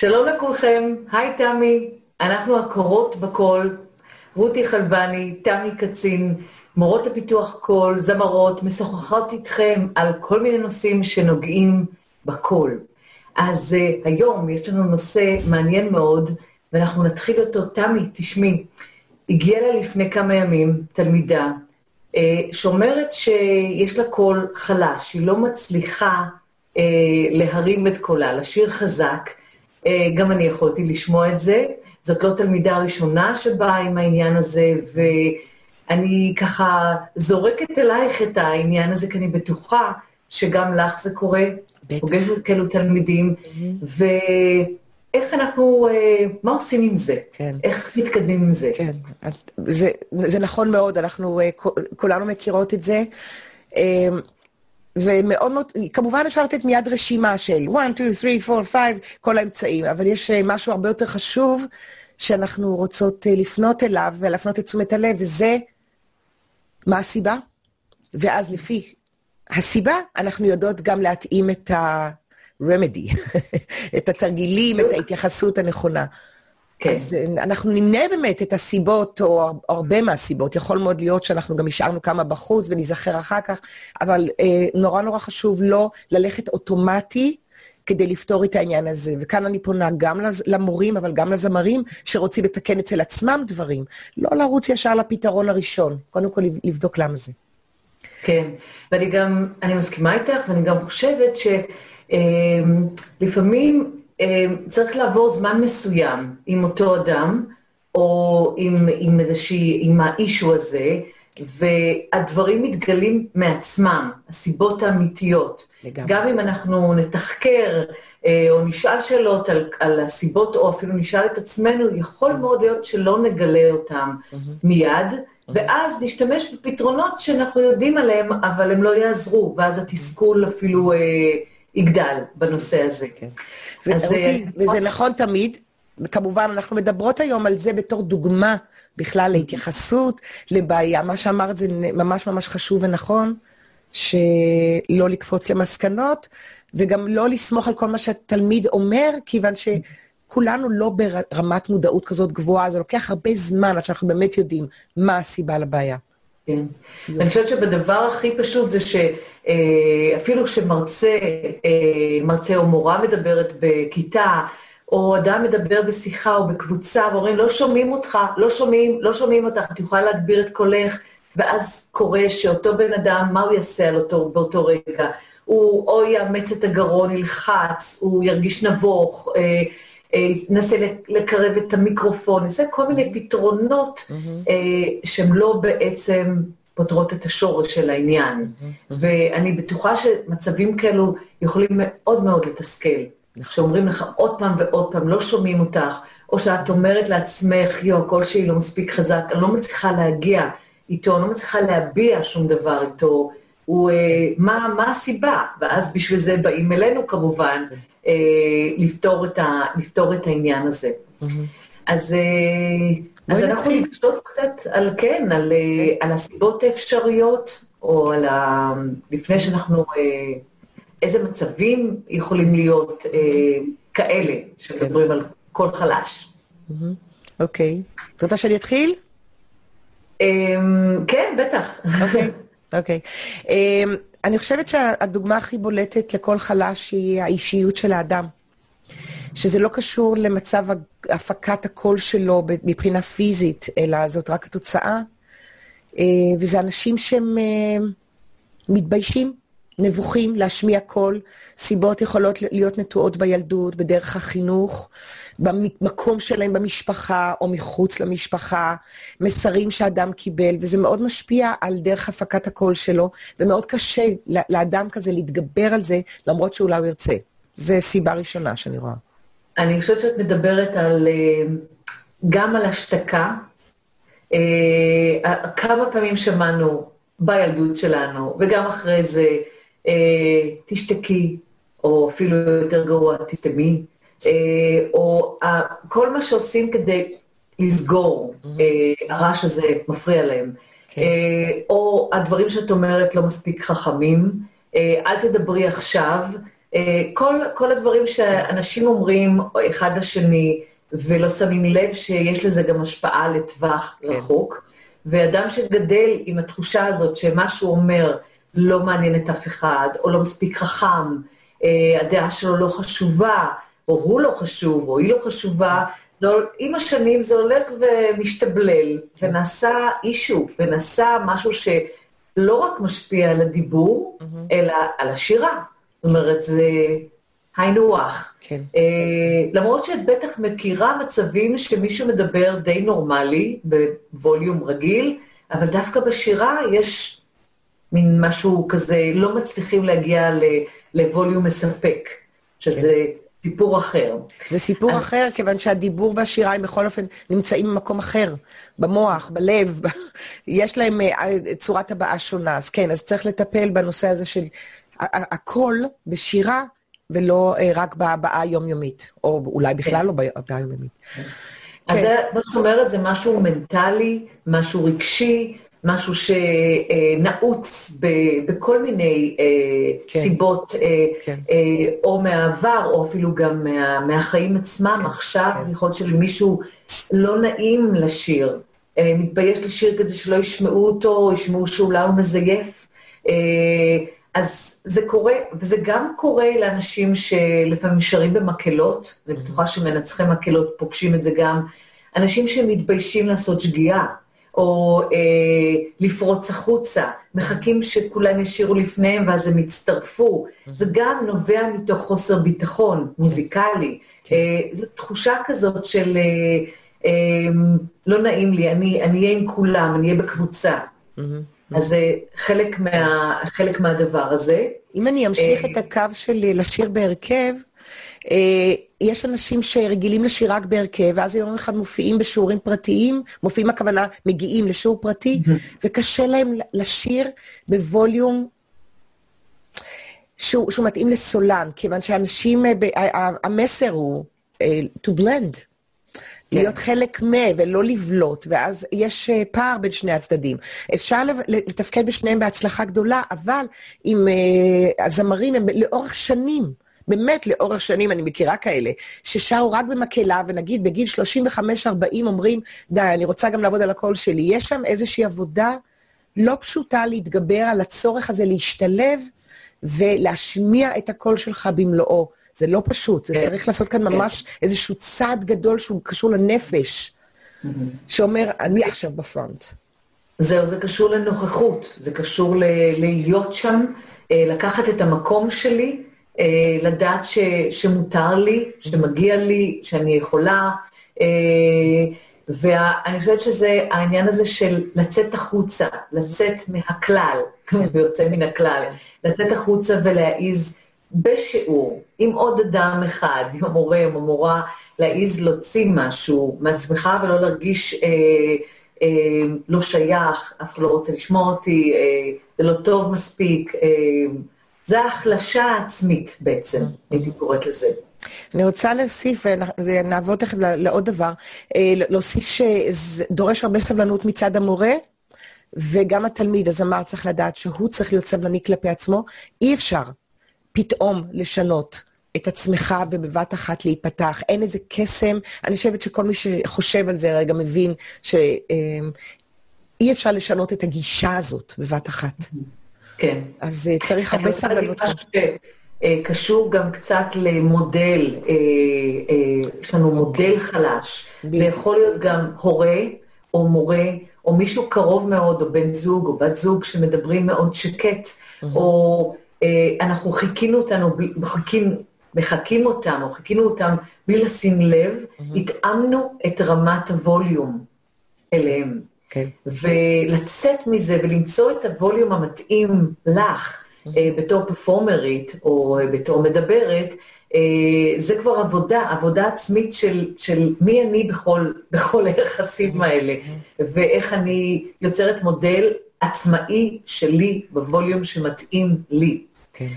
שלום לכולכם, היי תמי, אנחנו הקורות בקול, רותי חלבני, תמי קצין, מורות לפיתוח קול, זמרות, משוחחות איתכם על כל מיני נושאים שנוגעים בקול. אז uh, היום יש לנו נושא מעניין מאוד, ואנחנו נתחיל אותו. תמי, תשמעי, הגיעה לה לפני כמה ימים תלמידה, uh, שאומרת שיש לה קול חלש, היא לא מצליחה uh, להרים את קולה, לשיר חזק. Uh, גם אני יכולתי לשמוע את זה. זאת לא תלמידה הראשונה שבאה עם העניין הזה, ואני ככה זורקת אלייך את העניין הזה, כי אני בטוחה שגם לך זה קורה. בטח. פוגשת כאלו תלמידים, mm-hmm. ואיך אנחנו, אה, מה עושים עם זה? כן. איך מתקדמים עם זה? כן, אז זה, זה נכון מאוד, אנחנו אה, כולנו מכירות את זה. אה, ומאוד מאוד, כמובן אפשר לתת מיד רשימה של 1, 2, 3, 4, 5, כל האמצעים, אבל יש משהו הרבה יותר חשוב שאנחנו רוצות לפנות אליו ולהפנות את תשומת הלב, וזה מה הסיבה? ואז לפי הסיבה, אנחנו יודעות גם להתאים את ה-remedy, את התרגילים, את ההתייחסות הנכונה. כן. אז אה, אנחנו נמנה באמת את הסיבות, או הרבה מהסיבות. יכול מאוד להיות שאנחנו גם השארנו כמה בחוץ וניזכר אחר כך, אבל אה, נורא נורא חשוב לא ללכת אוטומטי כדי לפתור את העניין הזה. וכאן אני פונה גם למורים, אבל גם לזמרים שרוצים לתקן אצל עצמם דברים. לא לרוץ ישר לפתרון הראשון, קודם כל לבדוק למה זה. כן, ואני גם, אני מסכימה איתך, ואני גם חושבת שלפעמים אה, צריך לעבור זמן מסוים עם אותו אדם, או עם, עם איזושהי, עם האישו הזה, והדברים מתגלים מעצמם, הסיבות האמיתיות. לגמרי. גם אם אנחנו נתחקר אה, או נשאל שאלות על, על הסיבות, או אפילו נשאל את עצמנו, יכול מאוד להיות שלא נגלה אותם mm-hmm. מיד. ואז נשתמש בפתרונות שאנחנו יודעים עליהם, אבל הם לא יעזרו, ואז התסכול אפילו אה, יגדל בנושא הזה. כן. אז, אה, וזה נכון תמיד, כמובן, אנחנו מדברות היום על זה בתור דוגמה בכלל להתייחסות לבעיה. מה שאמרת זה ממש ממש חשוב ונכון, שלא לקפוץ למסקנות, וגם לא לסמוך על כל מה שהתלמיד אומר, כיוון ש... כולנו לא ברמת מודעות כזאת גבוהה, זה לוקח הרבה זמן עד שאנחנו באמת יודעים מה הסיבה לבעיה. כן. אני חושבת שבדבר הכי פשוט זה שאפילו כשמרצה, אה, מרצה או מורה מדברת בכיתה, או אדם מדבר בשיחה או בקבוצה, ואומרים, לא שומעים אותך, לא שומעים, לא שומעים אותך, את יכולה להגביר את קולך, ואז קורה שאותו בן אדם, מה הוא יעשה על אותו, באותו רגע? הוא או יאמץ את הגרון, ילחץ, הוא ירגיש נבוך, אה, ינסה אה, לקרב את המיקרופון, יעשה כל מיני פתרונות mm-hmm. שהם לא בעצם פותרות את השורש של העניין. ואני בטוחה שמצבים כאלו יכולים מאוד מאוד לתסכל. נכון. שאומרים לך עוד פעם ועוד פעם, לא שומעים אותך, או שאת אומרת לעצמך, יו, הקול שלי לא מספיק חזק, אני לא מצליחה להגיע איתו, אני לא מצליחה להביע שום דבר איתו. הוא, אה, מה, מה הסיבה? ואז בשביל זה באים אלינו כמובן. אה, לפתור, את ה, לפתור את העניין הזה. Mm-hmm. אז, אה, אז אנחנו נקשור קצת על כן, על, על הסיבות האפשריות, או על ה... לפני שאנחנו... איזה מצבים יכולים להיות כאלה, שמדברים על קול חלש. Mm-hmm. אוקיי. את רוצה שאני אתחיל? אמ, כן, בטח. אוקיי, אוקיי. אמ, אני חושבת שהדוגמה הכי בולטת לכל חלש היא האישיות של האדם. שזה לא קשור למצב הפקת הקול שלו מבחינה פיזית, אלא זאת רק התוצאה. אה, וזה אנשים שהם אה, מתביישים, נבוכים להשמיע קול. סיבות יכולות להיות נטועות בילדות, בדרך החינוך, במקום שלהם במשפחה או מחוץ למשפחה, מסרים שאדם קיבל, וזה מאוד משפיע על דרך הפקת הקול שלו, ומאוד קשה לאדם כזה להתגבר על זה, למרות שאולי הוא ירצה. זו סיבה ראשונה שאני רואה. אני חושבת שאת מדברת על, אה, גם על השתקה. אה, כמה פעמים שמענו בילדות שלנו, וגם אחרי זה, תשתקי, או אפילו יותר גרוע, תסתמי, אה, או אה, כל מה שעושים כדי לסגור, mm-hmm. אה, הרעש הזה מפריע להם. כן. אה, או הדברים שאת אומרת לא מספיק חכמים, אה, אל תדברי עכשיו, כל, כל הדברים שאנשים אומרים אחד לשני, ולא שמים לב שיש לזה גם השפעה לטווח כן. רחוק. ואדם שגדל עם התחושה הזאת שמה שהוא אומר לא מעניין את אף אחד, או לא מספיק חכם, אה, הדעה שלו לא חשובה, או הוא לא חשוב, או היא לא חשובה, לא, עם השנים זה הולך ומשתבלל, כן. ונעשה אישו, ונעשה משהו שלא רק משפיע על הדיבור, mm-hmm. אלא על השירה. זאת אומרת, זה היינו הך. כן. Uh, למרות שאת בטח מכירה מצבים שמישהו מדבר די נורמלי, בווליום רגיל, אבל דווקא בשירה יש מין משהו כזה, לא מצליחים להגיע לווליום מספק, שזה. סיפור אחר. זה סיפור אז... אחר, כיוון שהדיבור והשירה הם בכל אופן נמצאים במקום אחר, במוח, בלב, יש להם uh, צורת הבעה שונה. אז כן, אז צריך לטפל בנושא הזה של הקול בשירה. ולא אה, רק בהבעה היומיומית, או אולי בכלל כן. לא בהבעה היומיומית. אז כן. מה שאת אומרת זה משהו מנטלי, משהו רגשי, משהו שנעוץ בכל מיני אה, כן. סיבות, אה, כן. או מהעבר, או אפילו גם מהחיים עצמם. עכשיו, יכול להיות שלמישהו לא נעים לשיר, מתבייש לשיר כזה שלא ישמעו אותו, ישמעו שאולי הוא מזייף. אז זה קורה, וזה גם קורה לאנשים שלפעמים שרים במקהלות, אני בטוחה שמנצחי מקהלות פוגשים את זה גם, אנשים שמתביישים לעשות שגיאה, או אה, לפרוץ החוצה, מחכים שכולם ישירו לפניהם ואז הם יצטרפו. זה גם נובע מתוך חוסר ביטחון מוזיקלי. אה, זו תחושה כזאת של אה, אה, לא נעים לי, אני אהיה עם כולם, אני אהיה בקבוצה. אז זה חלק, מה, חלק מהדבר הזה. אם אני אמשיך את הקו של לשיר בהרכב, אה, יש אנשים שרגילים לשיר רק בהרכב, ואז יום אחד מופיעים בשיעורים פרטיים, מופיעים הכוונה, מגיעים לשיעור פרטי, וקשה להם לשיר בווליום שהוא, שהוא מתאים לסולן, כיוון שאנשים, אה, המסר הוא uh, to blend. כן. להיות חלק מ... ולא לבלוט, ואז יש אה, פער בין שני הצדדים. אפשר לתפקד בשניהם בהצלחה גדולה, אבל עם הזמרים הם לאורך שנים. באמת לאורך שנים, אני מכירה כאלה, ששרו רק במקהלה, ונגיד בגיל 35-40 אומרים, די, אני רוצה גם לעבוד על הקול שלי. יש שם איזושהי עבודה לא פשוטה להתגבר על הצורך הזה להשתלב ולהשמיע את הקול שלך במלואו. זה לא פשוט, זה כן. צריך לעשות כאן כן. ממש איזשהו צעד גדול שהוא קשור לנפש, mm-hmm. שאומר, אני עכשיו בפרונט. זהו, זה קשור לנוכחות, זה קשור ל- להיות שם, אה, לקחת את המקום שלי, לדעת ש, שמותר לי, שמגיע לי, שאני יכולה, אה, ואני חושבת שזה העניין הזה של לצאת החוצה, לצאת מהכלל, ויוצא מן הכלל, לצאת החוצה ולהעיז בשיעור, עם עוד אדם אחד, עם המורה או המורה, להעיז להוציא משהו מעצמך ולא להרגיש אה, אה, לא שייך, אף אחד לא רוצה לשמוע אותי, אה, זה לא טוב מספיק. אה, זה ההחלשה העצמית בעצם, הייתי קוראת לזה. אני רוצה להוסיף, ונעבור תכף לעוד דבר, אה, להוסיף שזה דורש הרבה סבלנות מצד המורה, וגם התלמיד, הזמר צריך לדעת שהוא צריך להיות סבלני כלפי עצמו. אי אפשר פתאום לשנות את עצמך ובבת אחת להיפתח. אין איזה קסם. אני חושבת שכל מי שחושב על זה רגע מבין שאי אפשר לשנות את הגישה הזאת בבת אחת. כן. אז אה, צריך הרבה סבלנות. אה, קשור גם קצת למודל, אה, יש לנו מודל חלש. זה יכול להיות גם הורה או מורה, או מישהו קרוב מאוד, או בן זוג או בת זוג שמדברים מאוד שקט, או אנחנו חיכינו אותנו, מחכים, מחכים אותם, או חיכינו אותם בלי לשים לב. התאמנו את רמת הווליום אליהם. כן. ולצאת מזה ולמצוא את הווליום המתאים לך mm-hmm. uh, בתור פרפורמרית או uh, בתור מדברת, uh, זה כבר עבודה, עבודה עצמית של, של מי אני בכל, בכל היחסים האלה, mm-hmm. ואיך אני יוצרת מודל עצמאי שלי בווליום שמתאים לי. כן.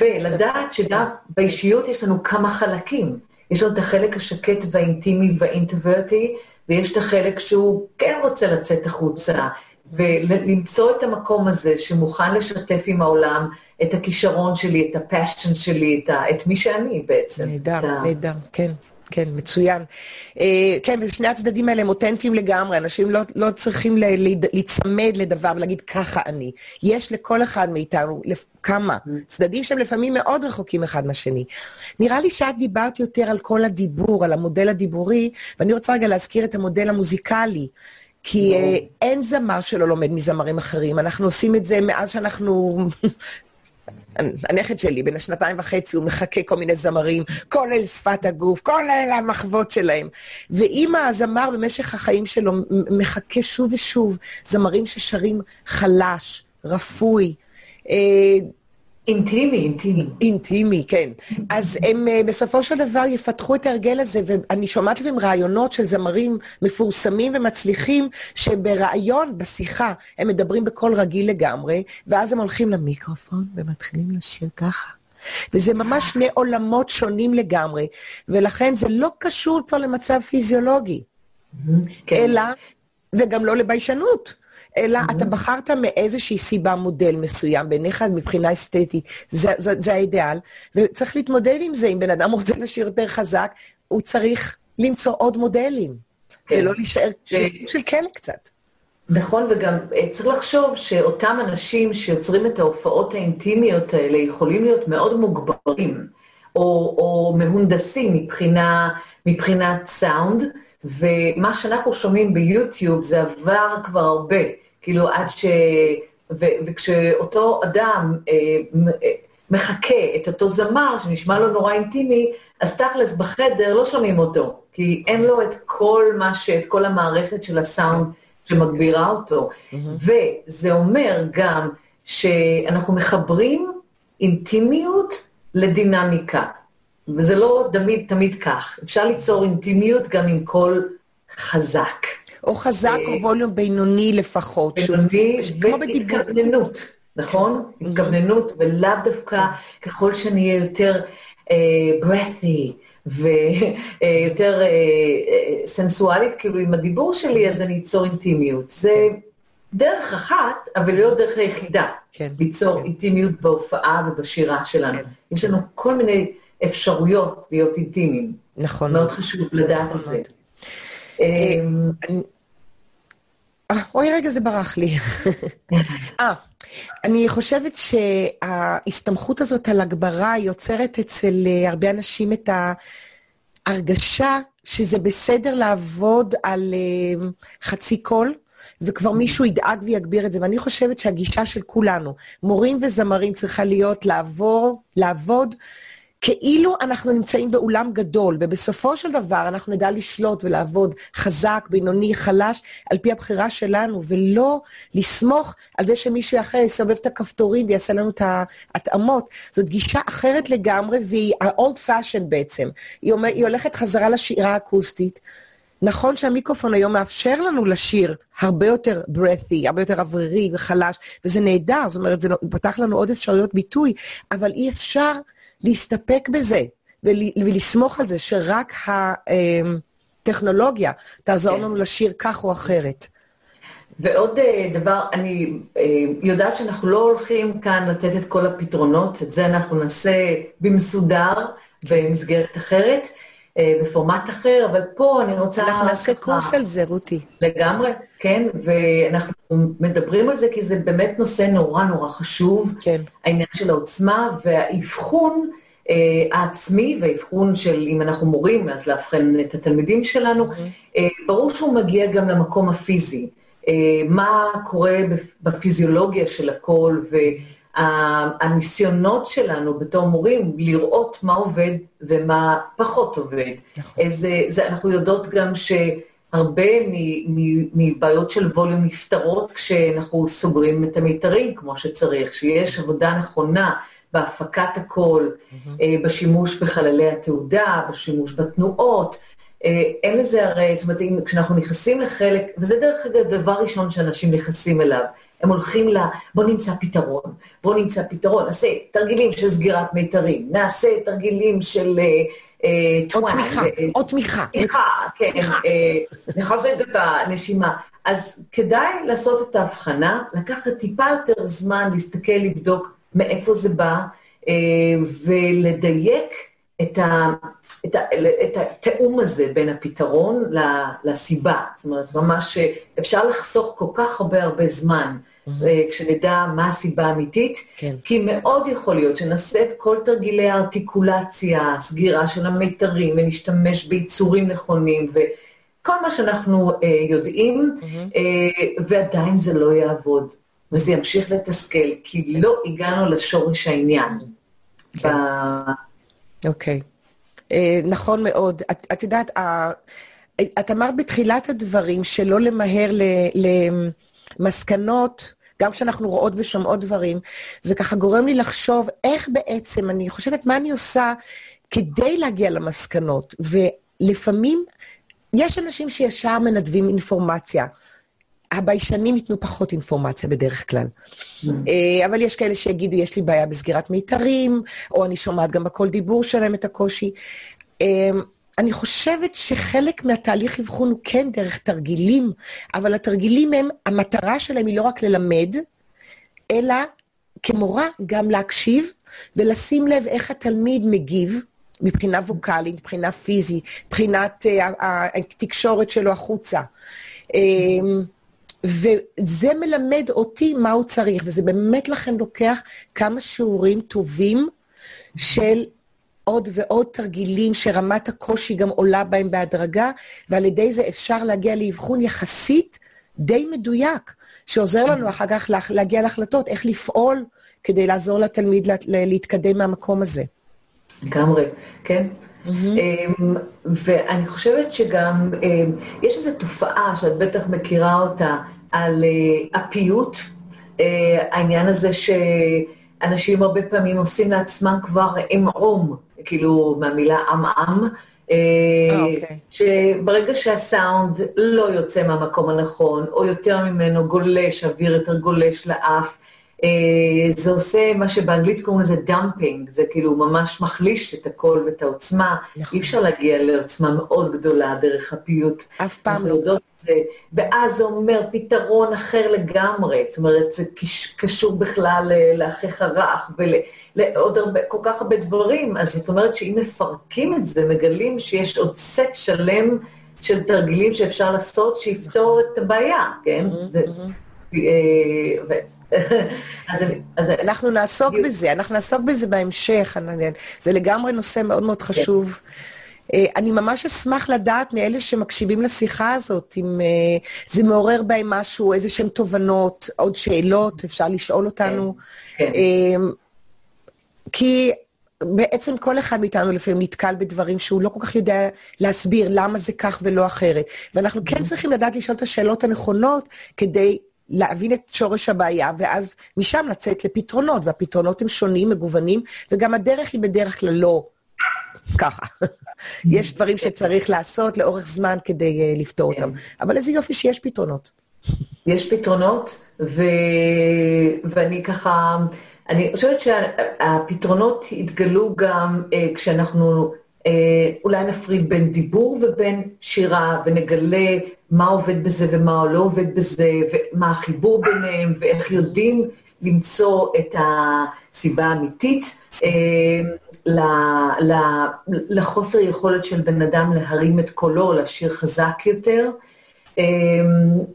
ולדעת שגם באישיות יש לנו כמה חלקים. יש לנו את החלק השקט והאינטימי והאינטרוורטי, ויש את החלק שהוא כן רוצה לצאת החוצה, ולמצוא את המקום הזה שמוכן לשתף עם העולם את הכישרון שלי, את הפאשן שלי, את, ה, את מי שאני בעצם. נהדר, נהדר, כן. כן, מצוין. אה, כן, ושני הצדדים האלה הם אותנטיים לגמרי, אנשים לא, לא צריכים להיצמד לדבר ולהגיד ככה אני. יש לכל אחד מאיתנו. כמה צדדים שהם לפעמים מאוד רחוקים אחד מהשני. נראה לי שאת דיברת יותר על כל הדיבור, על המודל הדיבורי, ואני רוצה רגע להזכיר את המודל המוזיקלי. כי uh, אין זמר שלא לומד מזמרים אחרים, אנחנו עושים את זה מאז שאנחנו הנכד שלי, בן השנתיים וחצי, הוא מחכה כל מיני זמרים, כולל שפת הגוף, כולל המחוות שלהם. ואם הזמר במשך החיים שלו מחכה שוב ושוב זמרים ששרים חלש, רפוי, אה, אינטימי, אינטימי. אינטימי, כן. אז הם אה, בסופו של דבר יפתחו את ההרגל הזה, ואני שומעת לפעמים רעיונות של זמרים מפורסמים ומצליחים, שברעיון, בשיחה, הם מדברים בקול רגיל לגמרי, ואז הם הולכים למיקרופון ומתחילים לשיר ככה. וזה ממש שני עולמות שונים לגמרי, ולכן זה לא קשור כבר למצב פיזיולוגי, כן. אלא, וגם לא לביישנות. אלא mm-hmm. אתה בחרת מאיזושהי סיבה מודל מסוים, בעיניך מבחינה אסתטית, זה, זה, זה האידיאל, וצריך להתמודד עם זה. אם בן אדם רוצה לשיר יותר חזק, הוא צריך למצוא עוד מודלים, כן. ולא להישאר, סוג של כלא קצת. נכון, וגם אה, צריך לחשוב שאותם אנשים שיוצרים את ההופעות האינטימיות האלה יכולים להיות מאוד מוגברים, או, או מהונדסים מבחינה, מבחינת סאונד, ומה שאנחנו שומעים ביוטיוב זה עבר כבר הרבה. כאילו, עד ש... ו... וכשאותו אדם אה, אה, מחכה את אותו זמר, שנשמע לו נורא אינטימי, אז תכלס בחדר לא שומעים אותו, כי אין לו את כל מה ש... את כל המערכת של הסאונד שמגבירה אותו. Mm-hmm. וזה אומר גם שאנחנו מחברים אינטימיות לדינמיקה. וזה לא תמיד, תמיד כך. אפשר ליצור אינטימיות גם עם קול חזק. או חזק או אה, ווליום בינוני לפחות. בינוני והתכווננות, נכון? התכווננות, ולאו דווקא ככל שאני אהיה יותר אה, breathy ויותר אה, סנסואלית, כאילו עם הדיבור שלי, אז אני אצור אינטימיות. זה דרך אחת, אבל לא דרך היחידה. כן. ליצור כן. אינטימיות בהופעה ובשירה שלנו. כן. יש לנו כל מיני אפשרויות להיות אינטימיים. נכון. מאוד חשוב לדעת נכון את זה. אה, אוי, רגע, זה ברח לי. אה, אני חושבת שההסתמכות הזאת על הגברה יוצרת אצל אה, הרבה אנשים את ההרגשה שזה בסדר לעבוד על אה, חצי קול, וכבר מישהו ידאג ויגביר את זה. ואני חושבת שהגישה של כולנו, מורים וזמרים, צריכה להיות לעבור, לעבוד כאילו אנחנו נמצאים באולם גדול, ובסופו של דבר אנחנו נדע לשלוט ולעבוד חזק, בינוני, חלש, על פי הבחירה שלנו, ולא לסמוך על זה שמישהו אחר יסובב את הכפתורים ויעשה לנו את ההתאמות. זאת גישה אחרת לגמרי, והיא ה-old fashion בעצם. היא, אומר, היא הולכת חזרה לשירה האקוסטית. נכון שהמיקרופון היום מאפשר לנו לשיר הרבה יותר breathy, הרבה יותר אוורירי וחלש, וזה נהדר, זאת אומרת, זה פתח לנו עוד אפשרויות ביטוי, אבל אי אפשר... להסתפק בזה ולסמוך על זה שרק הטכנולוגיה תעזור כן. לנו לשיר כך או אחרת. ועוד אה, דבר, אני אה, יודעת שאנחנו לא הולכים כאן לתת את כל הפתרונות, את זה אנחנו נעשה במסודר, במסגרת אחרת, אה, בפורמט אחר, אבל פה אני רוצה... אנחנו נעשה קורס על זה, רותי. לגמרי, כן, ואנחנו מדברים על זה כי זה באמת נושא נורא נורא חשוב, כן. העניין של העוצמה והאבחון אה, העצמי והאבחון של, אם אנחנו מורים, אז לאבחן את התלמידים שלנו, mm-hmm. אה, ברור שהוא מגיע גם למקום הפיזי. אה, מה קורה בפיזיולוגיה של הכל, והניסיונות שלנו בתור מורים לראות מה עובד ומה פחות עובד. נכון. זה, זה, אנחנו יודעות גם ש... הרבה מבעיות של ווליום נפתרות כשאנחנו סוגרים את המיתרים כמו שצריך, שיש עבודה נכונה בהפקת הקול, mm-hmm. בשימוש בחללי התעודה, בשימוש בתנועות. אה, אין לזה הרי, זאת אומרת, כשאנחנו נכנסים לחלק, וזה דרך אגב דבר ראשון שאנשים נכנסים אליו, הם הולכים ל... בוא נמצא פתרון, בוא נמצא פתרון, נעשה תרגילים של סגירת מיתרים, נעשה תרגילים של... או תמיכה, או תמיכה. תמיכה, כן, נחזק את הנשימה. אז כדאי לעשות את ההבחנה, לקחת טיפה יותר זמן להסתכל, לבדוק מאיפה זה בא, אה, ולדייק את, ה, את, ה, את התאום הזה בין הפתרון לסיבה. זאת אומרת, ממש אפשר לחסוך כל כך הרבה הרבה זמן. כשנדע מה הסיבה האמיתית, כן. כי מאוד יכול להיות שנעשה את כל תרגילי הארטיקולציה, סגירה של המיתרים, ונשתמש ביצורים נכונים, וכל מה שאנחנו אה, יודעים, mm-hmm. אה, ועדיין זה לא יעבוד, וזה ימשיך לתסכל, כי לא הגענו לשורש העניין. כן. ב... אוקיי. אה, נכון מאוד. את, את יודעת, אה, את אמרת בתחילת הדברים שלא למהר ל... ל מסקנות, גם כשאנחנו רואות ושומעות דברים, זה ככה גורם לי לחשוב איך בעצם, אני חושבת מה אני עושה כדי להגיע למסקנות. ולפעמים יש אנשים שישר מנדבים אינפורמציה. הביישנים ייתנו פחות אינפורמציה בדרך כלל. Mm. אה, אבל יש כאלה שיגידו, יש לי בעיה בסגירת מיתרים, או אני שומעת גם בכל דיבור שלהם את הקושי. אני חושבת שחלק מהתהליך אבחון הוא כן דרך תרגילים, אבל התרגילים הם, המטרה שלהם היא לא רק ללמד, אלא כמורה גם להקשיב ולשים לב איך התלמיד מגיב מבחינה ווקאלית, מבחינה פיזית, מבחינת uh, התקשורת שלו החוצה. Um, וזה מלמד אותי מה הוא צריך, וזה באמת לכן לוקח כמה שיעורים טובים של עוד ועוד תרגילים שרמת הקושי גם עולה בהם בהדרגה, ועל ידי זה אפשר להגיע לאבחון יחסית די מדויק, שעוזר לנו אחר כך להגיע להחלטות איך לפעול כדי לעזור לתלמיד להתקדם מהמקום הזה. לגמרי, כן. Mm-hmm. ואני חושבת שגם אמ, יש איזו תופעה שאת בטח מכירה אותה על אה, האפיות, אה, העניין הזה שאנשים הרבה פעמים עושים לעצמם עמעום. כאילו מהמילה עמעם, אה, אוקיי. שברגע שהסאונד לא יוצא מהמקום הנכון, או יותר ממנו גולש, אוויר יותר גולש לאף, אה, זה עושה מה שבאנגלית קוראים לזה damping, זה כאילו ממש מחליש את הקול ואת העוצמה. נכון. אי אפשר להגיע לעוצמה מאוד גדולה דרך האפיות. אף פעם לא. זה, ואז זה אומר פתרון אחר לגמרי, זאת אומרת, זה קשור בכלל לאחיך רך ולעוד הרבה, כל כך הרבה דברים, אז זאת אומרת שאם מפרקים את זה, מגלים שיש עוד סט שלם של תרגילים שאפשר לעשות שיפתור את הבעיה, כן? Mm-hmm, זה, mm-hmm. אז, אז אנחנו נעסוק בזה, אנחנו נעסוק בזה בהמשך, זה לגמרי נושא מאוד מאוד חשוב. כן. אה, אני ממש אשמח לדעת מאלה שמקשיבים לשיחה הזאת, אם אה, זה מעורר בהם משהו, איזה שהן תובנות, עוד שאלות, אפשר לשאול אותנו. כן, כן. אמ, כי בעצם כל אחד מאיתנו לפעמים נתקל בדברים שהוא לא כל כך יודע להסביר למה זה כך ולא אחרת. ואנחנו כן mm-hmm. צריכים לדעת לשאול את השאלות הנכונות כדי להבין את שורש הבעיה, ואז משם לצאת לפתרונות, והפתרונות הם שונים, מגוונים, וגם הדרך היא בדרך כלל לא ככה. יש דברים שצריך לעשות לאורך זמן כדי uh, לפתור אותם. אבל איזה יופי שיש פתרונות. יש פתרונות, ו... ואני ככה, אני חושבת שהפתרונות יתגלו גם uh, כשאנחנו uh, אולי נפריד בין דיבור ובין שירה, ונגלה מה עובד בזה ומה לא עובד בזה, ומה החיבור ביניהם, ואיך יודעים למצוא את הסיבה האמיתית. לחוסר יכולת של בן אדם להרים את קולו, לשיר חזק יותר. אמ,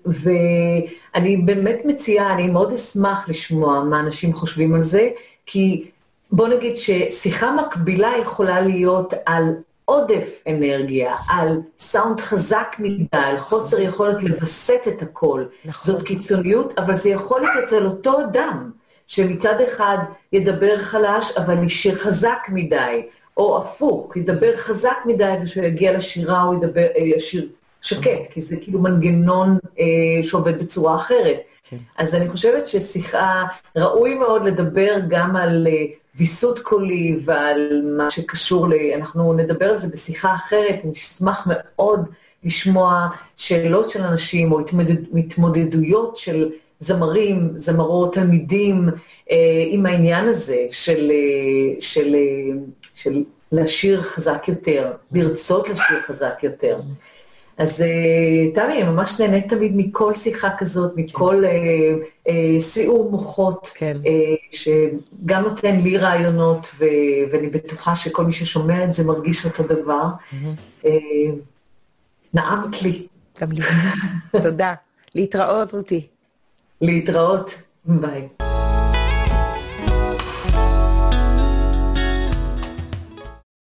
ואני באמת מציעה, אני מאוד אשמח לשמוע מה אנשים חושבים על זה, כי בוא נגיד ששיחה מקבילה יכולה להיות על עודף אנרגיה, על סאונד חזק מדי, על חוסר יכולת לווסת את הקול. נכון. זאת קיצוניות, אבל זה יכול להיות אצל אותו אדם. שמצד אחד ידבר חלש, אבל ישיר חזק מדי, או הפוך, ידבר חזק מדי, וכשהוא יגיע לשירה הוא ידבר, אה, ישיר שקט, כי זה כאילו מנגנון אה, שעובד בצורה אחרת. כן. אז אני חושבת ששיחה, ראוי מאוד לדבר גם על אה, ויסות קולי ועל מה שקשור ל... אנחנו נדבר על זה בשיחה אחרת, אני אשמח מאוד לשמוע שאלות של אנשים או התמודד, התמודדויות של זמרים, זמרות, תלמידים, אה, עם העניין הזה של, אה, של, אה, של לשיר חזק יותר, לרצות לשיר חזק יותר. אז תמי, אני ממש נהנית תמיד מכל שיחה כזאת, מכל כן. סיעור מוחות, כן. שגם נותן לי רעיונות, ואני בטוחה שכל מי ששומע את זה מרגיש אותו דבר. Mm-hmm. נעמת לי. גם לי. תודה. להתראות, רותי. להתראות. ביי.